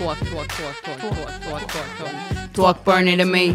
Talk, talk, talk, talk, talk, talk, talk, talk. Talk Bernie to me.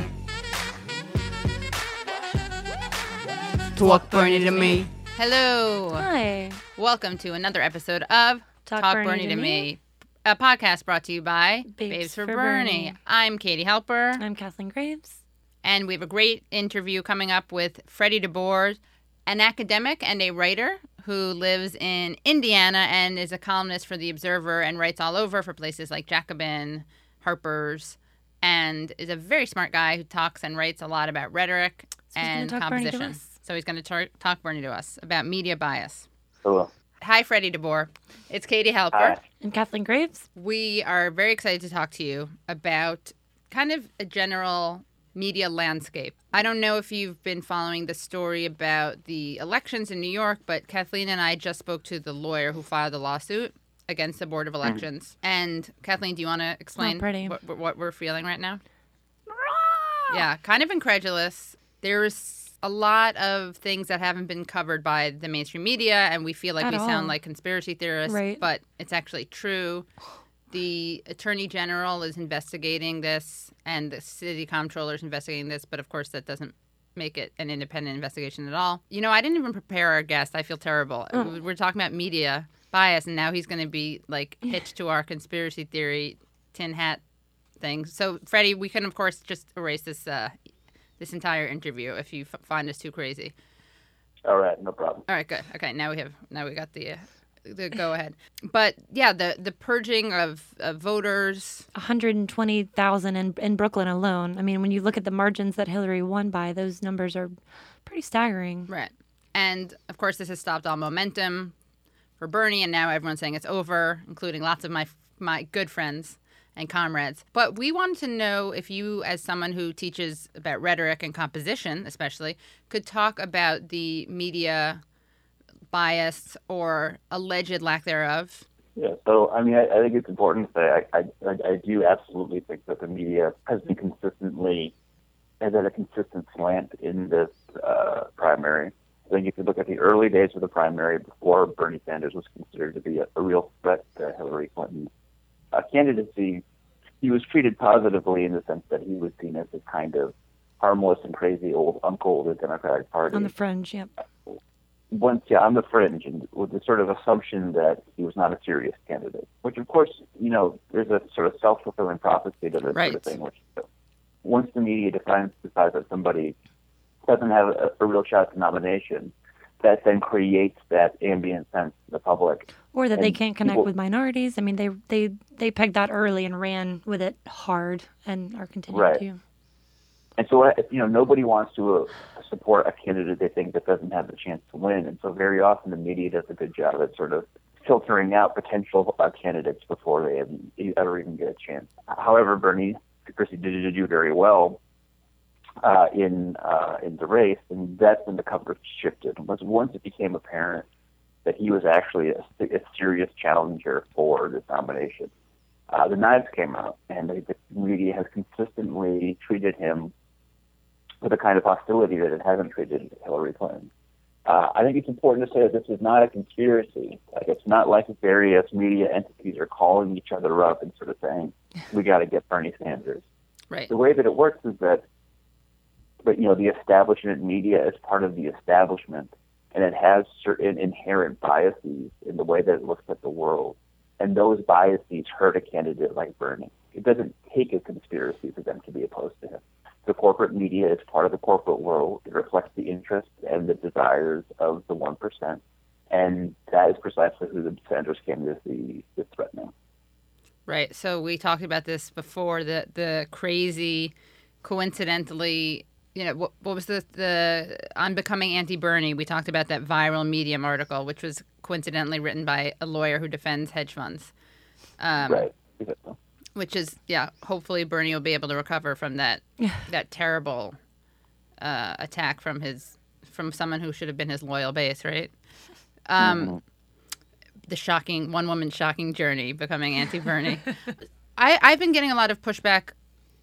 Talk Bernie to me. Hello. Hi. Welcome to another episode of Talk Talk, Bernie Bernie, to to Me. me, a podcast brought to you by Babes for, for Bernie. Bernie. I'm Katie Halper, I'm Kathleen Graves. and we have a great interview coming up with Freddie DeBoer, an academic and a writer who lives in Indiana and is a columnist for The Observer and writes all over for places like Jacobin, Harper's, and is a very smart guy who talks and writes a lot about rhetoric So and talk Bernie to composition. So he's going to tar- talk Bernie to us about media bias. Hello. Hi, Freddie DeBoer. It's Katie Halper. Hi. And Kathleen Graves. We are very excited to talk to you about kind of a general media landscape. I don't know if you've been following the story about the elections in New York, but Kathleen and I just spoke to the lawyer who filed the lawsuit against the Board of mm-hmm. Elections. And Kathleen, do you want to explain pretty. what, what we're feeling right now? Yeah, kind of incredulous. There's a lot of things that haven't been covered by the mainstream media, and we feel like At we all. sound like conspiracy theorists, Right. but it's actually true. The attorney general is investigating this, and the city comptroller is investigating this, but of course, that doesn't make it an independent investigation at all. You know, I didn't even prepare our guest. I feel terrible. Oh. We're talking about media bias, and now he's going to be like hitched to our conspiracy theory tin hat thing. So, Freddie, we can of course just erase this uh, this entire interview if you f- find us too crazy. All right, no problem. All right, good. Okay, now we have now we got the uh, the go ahead. But yeah, the the purging of, of voters. 120,000 in, in Brooklyn alone. I mean, when you look at the margins that Hillary won by, those numbers are pretty staggering. Right. And of course, this has stopped all momentum for Bernie, and now everyone's saying it's over, including lots of my my good friends and comrades. But we wanted to know if you, as someone who teaches about rhetoric and composition, especially, could talk about the media bias or alleged lack thereof. Yeah, so I mean, I, I think it's important to say I, I, I I do absolutely think that the media has been consistently has had a consistent slant in this uh, primary. I think if you look at the early days of the primary before Bernie Sanders was considered to be a, a real threat to Hillary Clinton's uh, candidacy, he was treated positively in the sense that he was seen as this kind of harmless and crazy old uncle of the Democratic Party On the fringe, yep. Once yeah on the fringe and with the sort of assumption that he was not a serious candidate which of course you know there's a sort of self-fulfilling prophecy to this Right. sort of thing which once the media decides, decides that somebody doesn't have a, a real shot at the nomination that then creates that ambient sense the public Or that they can't connect people- with minorities. I mean, they they they pegged that early and ran with it hard and are continuing Right. to. And so, uh, you know, nobody wants to uh, support a candidate they think that doesn't have the chance to win. And so, very often, the media does a good job at sort of filtering out potential uh, candidates before they ever even get a chance. However, Bernie Christie did, did do very well uh, in uh, in the race, and that's when the coverage shifted. Was once it became apparent that he was actually a, a serious challenger for this nomination. Uh, the knives came out, and the media has consistently treated him with a kind of hostility that it hasn't treated Hillary Clinton. Uh, I think it's important to say that this is not a conspiracy. Like it's not like various media entities are calling each other up and sort of saying, "We got to get Bernie Sanders." Right. The way that it works is that, but you know, the establishment media is part of the establishment, and it has certain inherent biases in the way that it looks at the world, and those biases hurt a candidate like Bernie. It doesn't take a conspiracy for them to be opposed to him. The corporate media is part of the corporate world. It reflects the interests and the desires of the one percent, and that is precisely who the Sanders candidacy is threatening. Right. So we talked about this before. The the crazy, coincidentally, you know, what, what was the the on becoming anti Bernie? We talked about that viral Medium article, which was coincidentally written by a lawyer who defends hedge funds. Um, right. Exactly. Which is yeah. Hopefully Bernie will be able to recover from that that terrible uh, attack from his from someone who should have been his loyal base, right? Um, The shocking one woman shocking journey becoming anti Bernie. I I've been getting a lot of pushback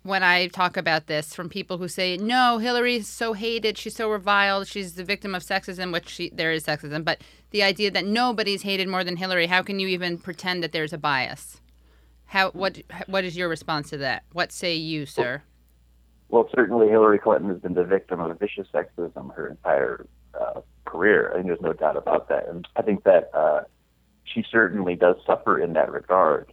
when I talk about this from people who say, no, Hillary's so hated, she's so reviled, she's the victim of sexism, which she, there is sexism, but the idea that nobody's hated more than Hillary, how can you even pretend that there's a bias? How what what is your response to that? What say you, sir? Well, certainly Hillary Clinton has been the victim of vicious sexism her entire uh, career. I think there's no doubt about that, and I think that uh, she certainly does suffer in that regard.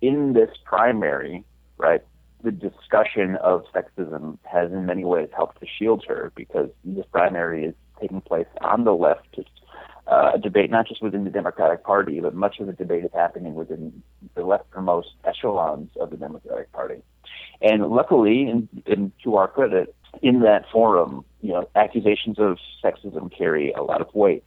In this primary, right, the discussion of sexism has in many ways helped to shield her because this primary is taking place on the leftist uh, debate, not just within the Democratic Party, but much of the debate is happening within the leftmost echelons of the Democratic Party. And luckily, and, and to our credit, in that forum, you know, accusations of sexism carry a lot of weight.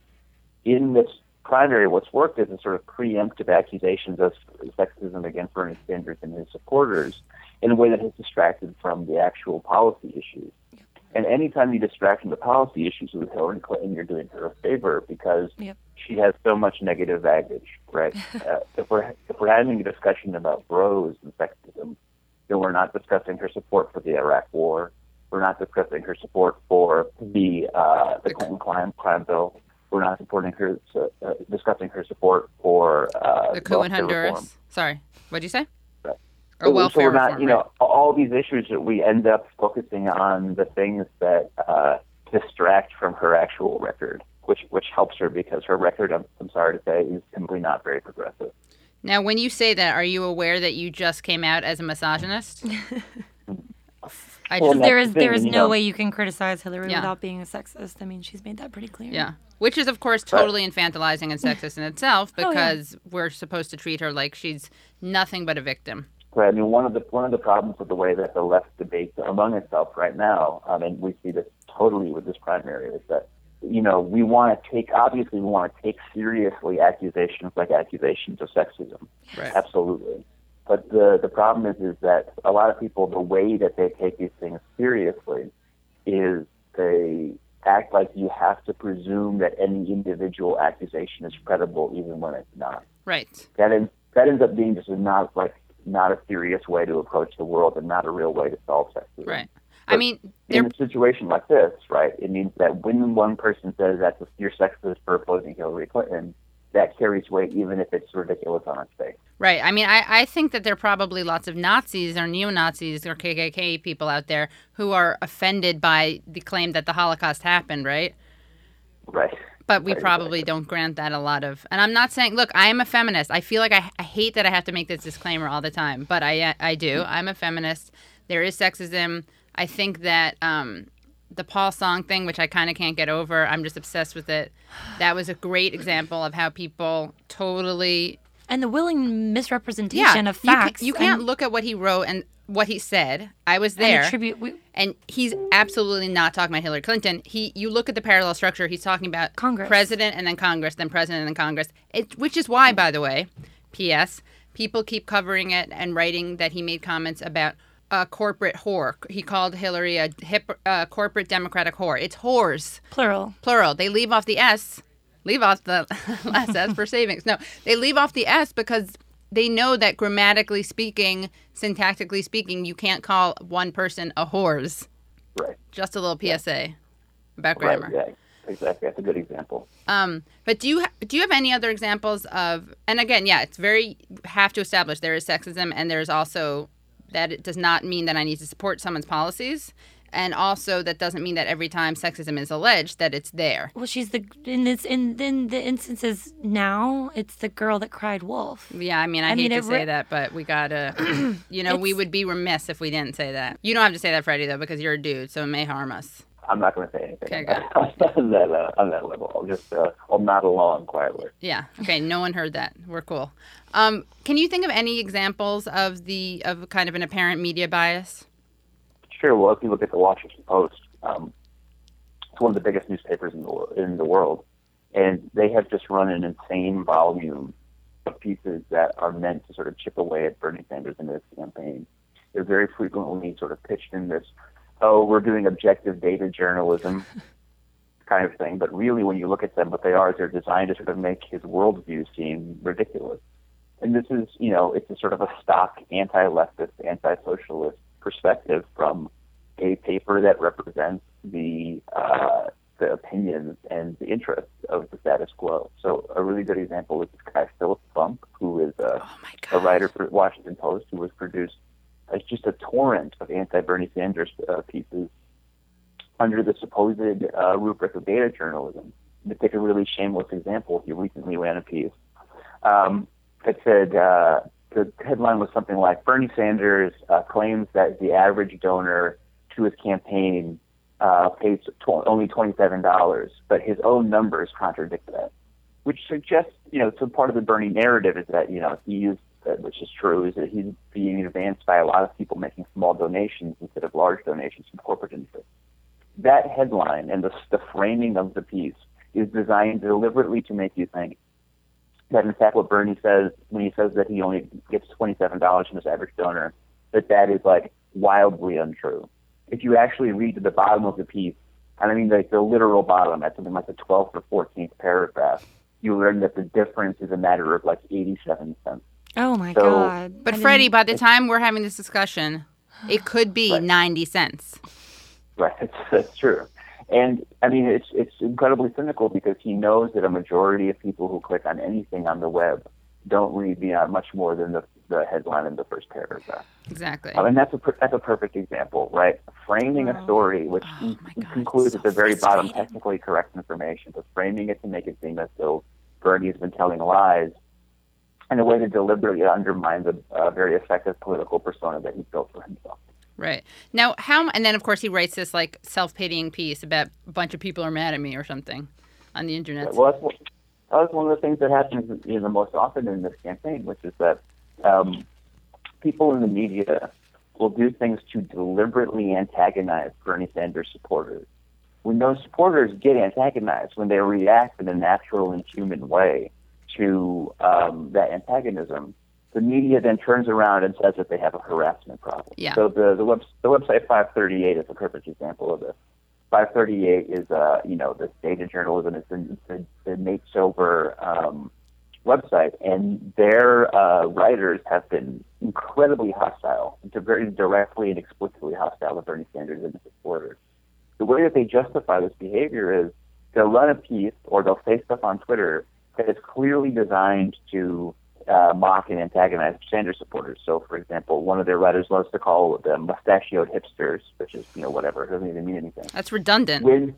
In this primary, what's worked is a sort of preemptive accusations of sexism against Bernie Sanders and his supporters in a way that has distracted from the actual policy issues. And anytime you distract from the policy issues with Hillary Clinton, you're doing her a favor because Yep. she has so much negative baggage, right? uh, if we're if we're having a discussion about bros and sexism, then we're not discussing her support for the Iraq War. We're not discussing her support for the uh, the Clinton crime, crime bill. We're not supporting her uh, discussing her support for uh, The coup in Honduras. reform. Sorry, what'd you say? Right. Or So- welfare so we're not, reform, you right? know, all these issues that we end up focusing on the things that uh, distract from her actual record, which which helps her because her record, I'm, I'm sorry to say, is simply not very progressive. Now, when you say that, are you aware that you just came out as a misogynist? I Well, just, That's there the is thing, there is no know. way you can criticize Hillary Yeah. without being a sexist. I mean, she's made that pretty clear. yeah. Which is, of course, totally infantilizing and sexist in itself Oh, yeah. because we're supposed to treat her like she's nothing but a victim. I mean, one of the one of the problems with the way that the left debates among itself right now, um, and we see this totally with this primary, is that you know we want to take obviously we want to take seriously accusations like accusations of sexism, Right. absolutely. But the the problem is is that a lot of people the way that they take these things seriously is they act like you have to presume that any individual accusation is credible even when it's not Right. that ends that ends up being just a not like not a serious way to approach the world and not a real way to solve sexism. Right. I mean, they're In a situation like this, right, it means that when one person says that you're sexist for opposing Hillary Clinton, that carries weight even if it's ridiculous on its face. Right. I mean, I, I think that there are probably lots of Nazis or neo Nazis or KKK people out there who are offended by the claim that the Holocaust happened, right? Right. But we probably don't grant that a lot of. And I'm not saying, look, I am a feminist. I feel like I, I hate that I have to make this disclaimer all the time, but I I do. I'm a feminist. There is sexism. I think that um, the Paul Song thing, which I kind of can't get over, I'm just obsessed with it. That was a great example of how people totally And the willing misrepresentation of you ca- facts. You, can't and, look at what he wrote and what he said. I was and there, attribute. We, and he's absolutely not talking about Hillary Clinton. He, you look at the parallel structure. He's talking about Congress. president, and then Congress, then president, and then Congress. It, which is why, by the way, P.S. People keep covering it and writing that he made comments about a corporate whore. He called Hillary a hip, uh, corporate Democratic whore. It's whores plural. plural. They leave off the S, leave off the last S for savings. No, they leave off the S because they know that grammatically speaking, syntactically speaking, you can't call one person a whores. Right. Just a little PSA about Right. grammar. Yeah. Exactly. That's a good example. Um, but do you ha- do you have any other examples of? And again, yeah, it's very have to establish there is sexism, and there's also that it does not mean that I need to support someone's policies, and also that doesn't mean that every time sexism is alleged that it's there. Well, she's the in this in in the instances now. It's the girl that cried wolf. Yeah, I mean, I, I hate mean, to it say re- that, but we gotta, you know, we would be remiss if we didn't say that. You don't have to say that, Freddie, though, because you're a dude, so it may harm us. I'm not going to say anything Okay, on that uh, on that level. I'll just uh, I'll nod along quietly. Yeah. Okay. No one heard that. We're cool. Um, can you think of any examples of the of kind of an apparent media bias? Sure. Well, if you look at the Washington Post, um, it's one of the biggest newspapers in the in the world, and they have just run an insane volume of pieces that are meant to sort of chip away at Bernie Sanders and his campaign. They're very frequently sort of pitched in this, oh, we're doing objective data journalism kind of thing. But really, when you look at them, what they are is they're designed to sort of make his worldview seem ridiculous. And this is, you know, it's a sort of a stock anti-leftist, anti-socialist perspective from a paper that represents the uh, the opinions and the interests of the status quo. So a really good example is this guy Philip Bump, who is a, oh a writer for Washington Post, who was produced as just a torrent of anti-Bernie Sanders uh, pieces under the supposed uh, rubric of data journalism. To take a really shameless example, he recently ran a piece um, that said uh, the headline was something like Bernie Sanders uh, claims that the average donor to his campaign uh, pays tw- only $27, but his own numbers contradict that, which suggests, you know, so part of the Bernie narrative is that, you know, he uh, which is true, is that he's being advanced by a lot of people making small donations instead of large donations from corporate interests. That headline and the, the framing of the piece is designed deliberately to make you think that in fact what Bernie says when he says that he only gets $27 from his average donor, that that is like wildly untrue if you actually read to the bottom of the piece, and I mean like the literal bottom, at something like the 12th or 14th paragraph, you learn that the difference is a matter of like 87 cents. Oh my so, God. But Freddie, by the time we're having this discussion, it could be right. 90 cents. Right, that's, that's true. And I mean, it's it's incredibly cynical because he knows that a majority of people who click on anything on the web don't read beyond much more than the the headline in the first paragraph. Exactly. Um, and that's a that's a perfect example, right? Framing a story which oh, God, concludes so at the very bottom technically correct information, but framing it to make it seem as though Bernie has been telling lies in a way that deliberately undermines a, a very effective political persona that he's built for himself. Right. Now, how, and then of course he writes this like self pitying piece about a bunch of people are mad at me or something on the internet. Well, that's, that's one of the things that happens you know, the most often in this campaign, which is that um, people in the media will do things to deliberately antagonize Bernie Sanders supporters. When those supporters get antagonized, when they react in a natural and human way to um, that antagonism, the media then turns around and says that they have a harassment problem. Yeah. So the the, web, the website 538 is a perfect example of this. 538 is uh you know the data journalism is the the, the Nate Silver um, website, and their uh, writers have been incredibly hostile, very directly and explicitly hostile to Bernie Sanders and his supporters. The way that they justify this behavior is they'll run a piece or they'll say stuff on Twitter that is clearly designed to uh, mock and antagonize Sanders supporters. So, for example, one of their writers loves to call them mustachioed hipsters, which is, you know, whatever. It doesn't even mean anything. That's redundant. When,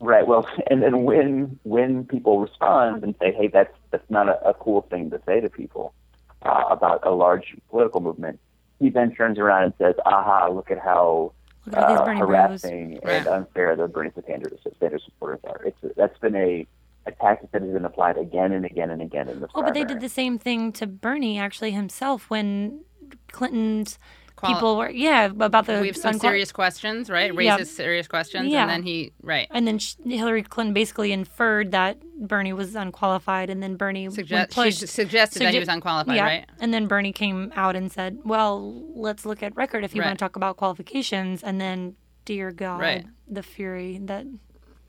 Right. Well, and then when when people respond and say, "Hey, that's that's not a, a cool thing to say to people uh, about a large political movement," he then turns around and says, "Aha! Look at how uh, harassing and unfair the Bernie Sanders, Sanders supporters are." It's that's been a a tactic that has been applied again and again and again in this. Oh, but they did the same thing to Bernie actually himself when Clinton's Quali- people were yeah about the we have some unqual- serious questions right raises yeah. serious questions yeah. and then he right and then Hillary Clinton basically inferred that Bernie was unqualified and then Bernie Suggest- pushed, she suggested suge- that he was unqualified yeah. right and then Bernie came out and said well let's look at record if you right. want to talk about qualifications and then dear God right. the fury that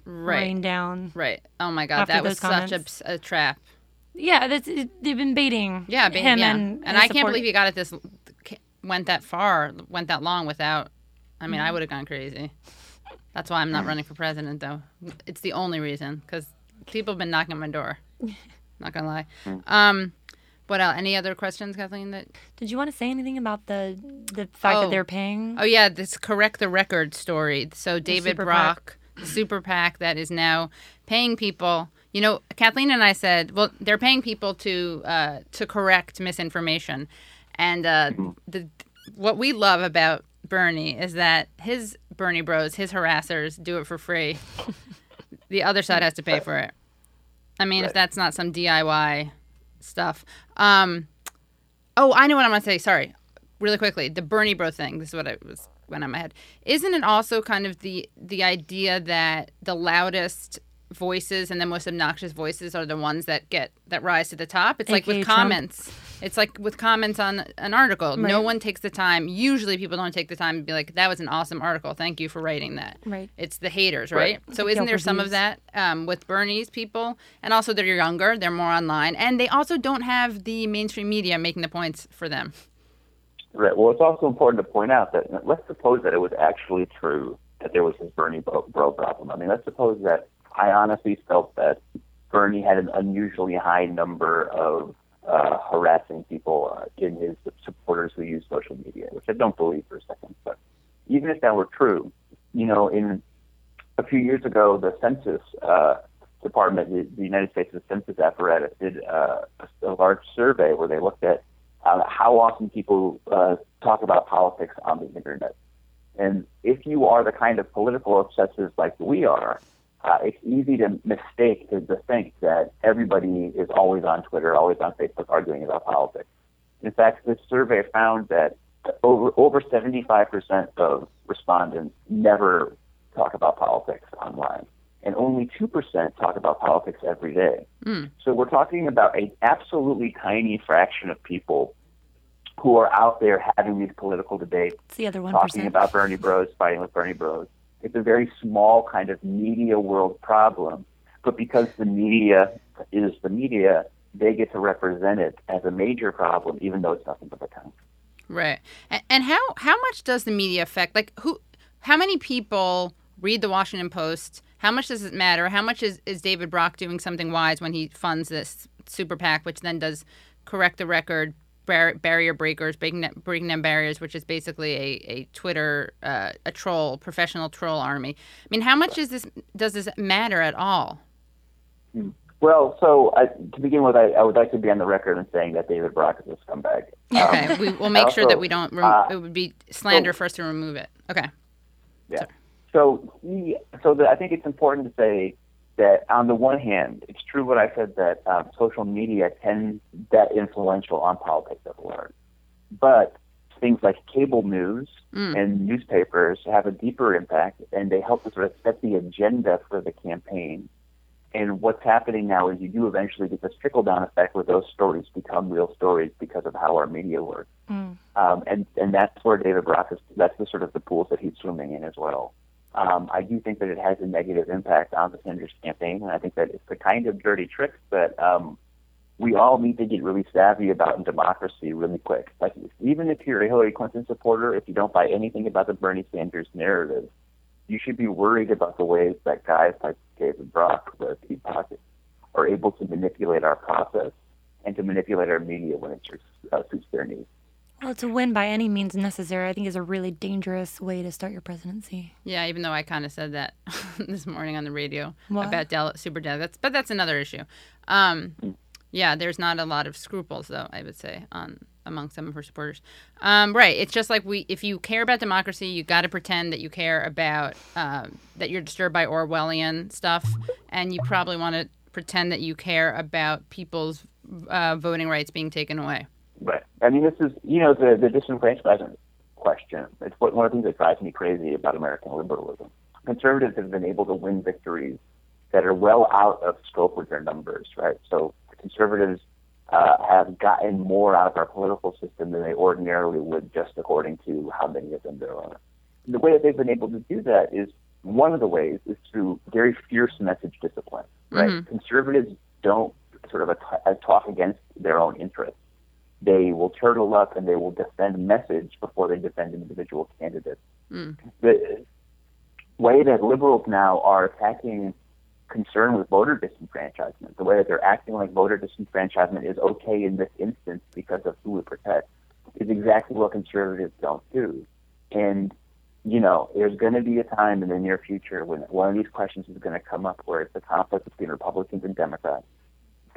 right. rained down right oh my God that was such a, a trap yeah, that's, they've been baiting yeah, him yeah. and and I can't believe he got it this went that far, went that long without. I mean, mm-hmm. I would have gone crazy. That's why I'm not running for president, though. It's the only reason because people have been knocking on my door. not gonna lie. Um, what else? Any other questions, Kathleen? That did you want to say anything about the the fact oh. that they're paying? Oh yeah, this correct the record story. So David Brock, super PAC that is now paying people. You know, Kathleen and I said, well, they're paying people to uh, to correct misinformation, and uh, mm-hmm. the what we love about Bernie is that his Bernie Bros, his harassers, do it for free. the other side has to pay for it. I mean, right. if that's not some DIY stuff. Um, oh, I know what I'm gonna say. Sorry, really quickly. The Bernie Bro thing. This is what I was went on my head. Isn't it also kind of the the idea that the loudest voices and the most obnoxious voices are the ones that get that rise to the top. It's AKA like with Trump. comments. It's like with comments on an article. Right. No one takes the time. Usually, people don't take the time to be like, "That was an awesome article. Thank you for writing that." Right. It's the haters, right? right. So, isn't there some of that um, with Bernie's people? And also, they're younger. They're more online, and they also don't have the mainstream media making the points for them. Right. Well, it's also important to point out that let's suppose that it was actually true that there was this Bernie bro problem. I mean, let's suppose that I honestly felt that Bernie had an unusually high number of uh, harassing people uh, in his supporters who use social media, which I don't believe for a second. But even if that were true, you know, in a few years ago, the census uh, department, the, the United States Census apparatus, did uh, a, a large survey where they looked at uh, how often people uh, talk about politics on the internet. And if you are the kind of political obsessives like we are, uh, it's easy to mistake to, to think that everybody is always on Twitter, always on Facebook arguing about politics. In fact, this survey found that over over 75% of respondents never talk about politics online, and only 2% talk about politics every day. Mm. So we're talking about an absolutely tiny fraction of people who are out there having these political debates, it's the other 1%. talking about Bernie Bros, fighting with Bernie Bros. It's a very small kind of media world problem, but because the media is the media, they get to represent it as a major problem, even though it's nothing but the town. Right. And how how much does the media affect? Like who? How many people read the Washington Post? How much does it matter? How much is, is David Brock doing something wise when he funds this super PAC, which then does correct the record, bar- barrier breakers, breaking, breaking down barriers, which is basically a, a Twitter, uh, a troll, professional troll army. I mean, how much is this? Does this matter at all? Well, so I, to begin with, I, I, would like to be on the record in saying that David Brock is a scumbag. Okay, um, we, will make also, sure that we don't. Rem- uh, it would be slander so, for us to remove it. Okay. Yeah. Sorry. So so the, I think it's important to say that on the one hand, it's true what I said that um, social media tends that influential on politics at large, but things like cable news mm. and newspapers have a deeper impact, and they help to sort of set the agenda for the campaign. And what's happening now is you do eventually get this trickle down effect where those stories become real stories because of how our media works. Mm. Um, and and that's where David Brock is. That's the sort of the pools that he's swimming in as well. Um, I do think that it has a negative impact on the Sanders campaign, and I think that it's the kind of dirty tricks that um, we all need to get really savvy about in democracy really quick. Like, even if you're a Hillary Clinton supporter, if you don't buy anything about the Bernie Sanders narrative, you should be worried about the ways that guys like David Brock, the Pete Pocket, are able to manipulate our process and to manipulate our media when it suits, uh, suits their needs. Well, to win by any means necessary, I think is a really dangerous way to start your presidency. Yeah, even though I kind of said that this morning on the radio what? about del- super delegates, but that's another issue. Um, yeah, there's not a lot of scruples, though I would say, on among some of her supporters. Um, right, it's just like we, if you care about democracy, you got to pretend that you care about um, that you're disturbed by Orwellian stuff, and you probably want to pretend that you care about people's uh, voting rights being taken away. I mean, this is you know the the disenfranchisement question. It's what, one of the things that drives me crazy about American liberalism. Conservatives have been able to win victories that are well out of scope with their numbers. Right. So conservatives uh, have gotten more out of our political system than they ordinarily would, just according to how many of them there are. The way that they've been able to do that is one of the ways is through very fierce message discipline. Right. Mm-hmm. Conservatives don't sort of a talk against their own interests they will turtle up and they will defend message before they defend an individual candidate. Mm. The way that liberals now are attacking concern with voter disenfranchisement, the way that they're acting like voter disenfranchisement is okay in this instance because of who it protects, is exactly what conservatives don't do. And, you know, there's going to be a time in the near future when one of these questions is going to come up where it's a conflict between Republicans and Democrats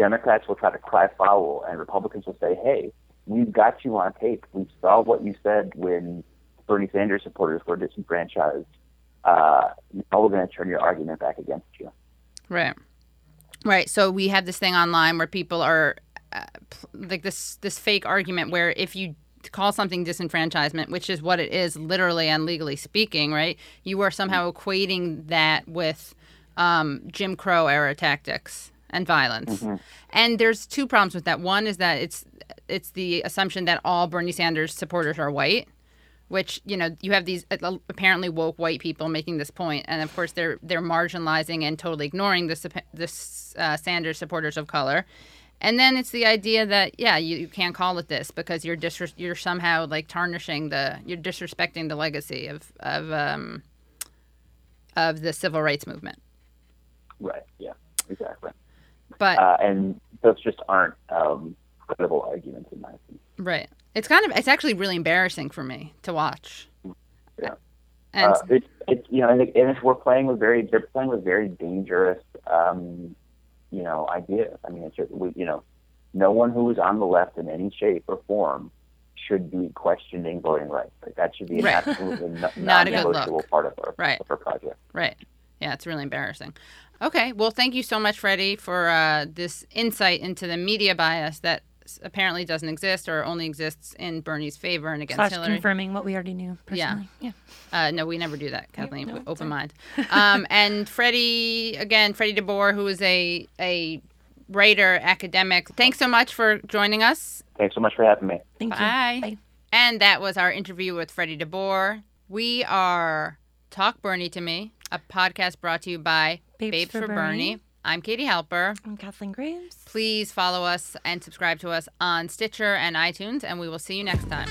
Democrats will try to cry foul, and Republicans will say, "Hey, we've got you on tape. We saw what you said when Bernie Sanders supporters were disenfranchised. Uh, now we're going to turn your argument back against you." Right, right. So we have this thing online where people are uh, like this this fake argument where if you call something disenfranchisement, which is what it is, literally and legally speaking, right? You are somehow equating that with um, Jim Crow era tactics and violence. Mm-hmm. And there's two problems with that. One is that it's it's the assumption that all Bernie Sanders supporters are white, which you know you have these uh, apparently woke white people making this point, and of course they're they're marginalizing and totally ignoring the this uh, Sanders supporters of color. And then it's the idea that yeah, you, you can't call it this because you're disres- you're somehow like tarnishing the you're disrespecting the legacy of of um, of the civil rights movement. Right. Yeah. Exactly. But Uh, and those just aren't um, credible arguments in my opinion. right, it's kind of it's actually really embarrassing for me to watch. Yeah. And uh, it's it's you know and, it, and it's, we're playing with very they're playing with very dangerous um, you know ideas. I mean, it's just, we, you know, no one who is on the left in any shape or form should be questioning voting rights. Like that should be an Right. absolutely no, Not a good non-negotiable part of our Right. of our project. Right. Yeah, it's really embarrassing. Okay. Well, thank you so much, Freddie, for uh, this insight into the media bias that apparently doesn't exist or only exists in Bernie's favor and against Slash Hillary. confirming what we already knew. Yeah. Personally. Yeah. Uh, no, we never do that, Kathleen. no, Open sorry. mind. Um, and Freddie, again, Freddie DeBoer, who is a a writer, academic. Thanks so much for joining us. Thanks so much for having me. Thank Bye. you. Bye. And that was our interview with Freddie DeBoer. We are Talk Bernie to Me, a podcast brought to you by Babes for, for Bernie. Bernie. I'm Katie Halper. I'm Kathleen Graves. Please follow us and subscribe to us on Stitcher and iTunes, and we will see you next time.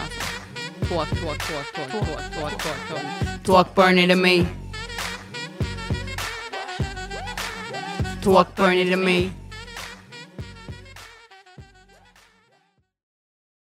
Talk, talk, talk, talk, talk, talk, talk, talk. Talk Bernie to me. Talk Bernie to me.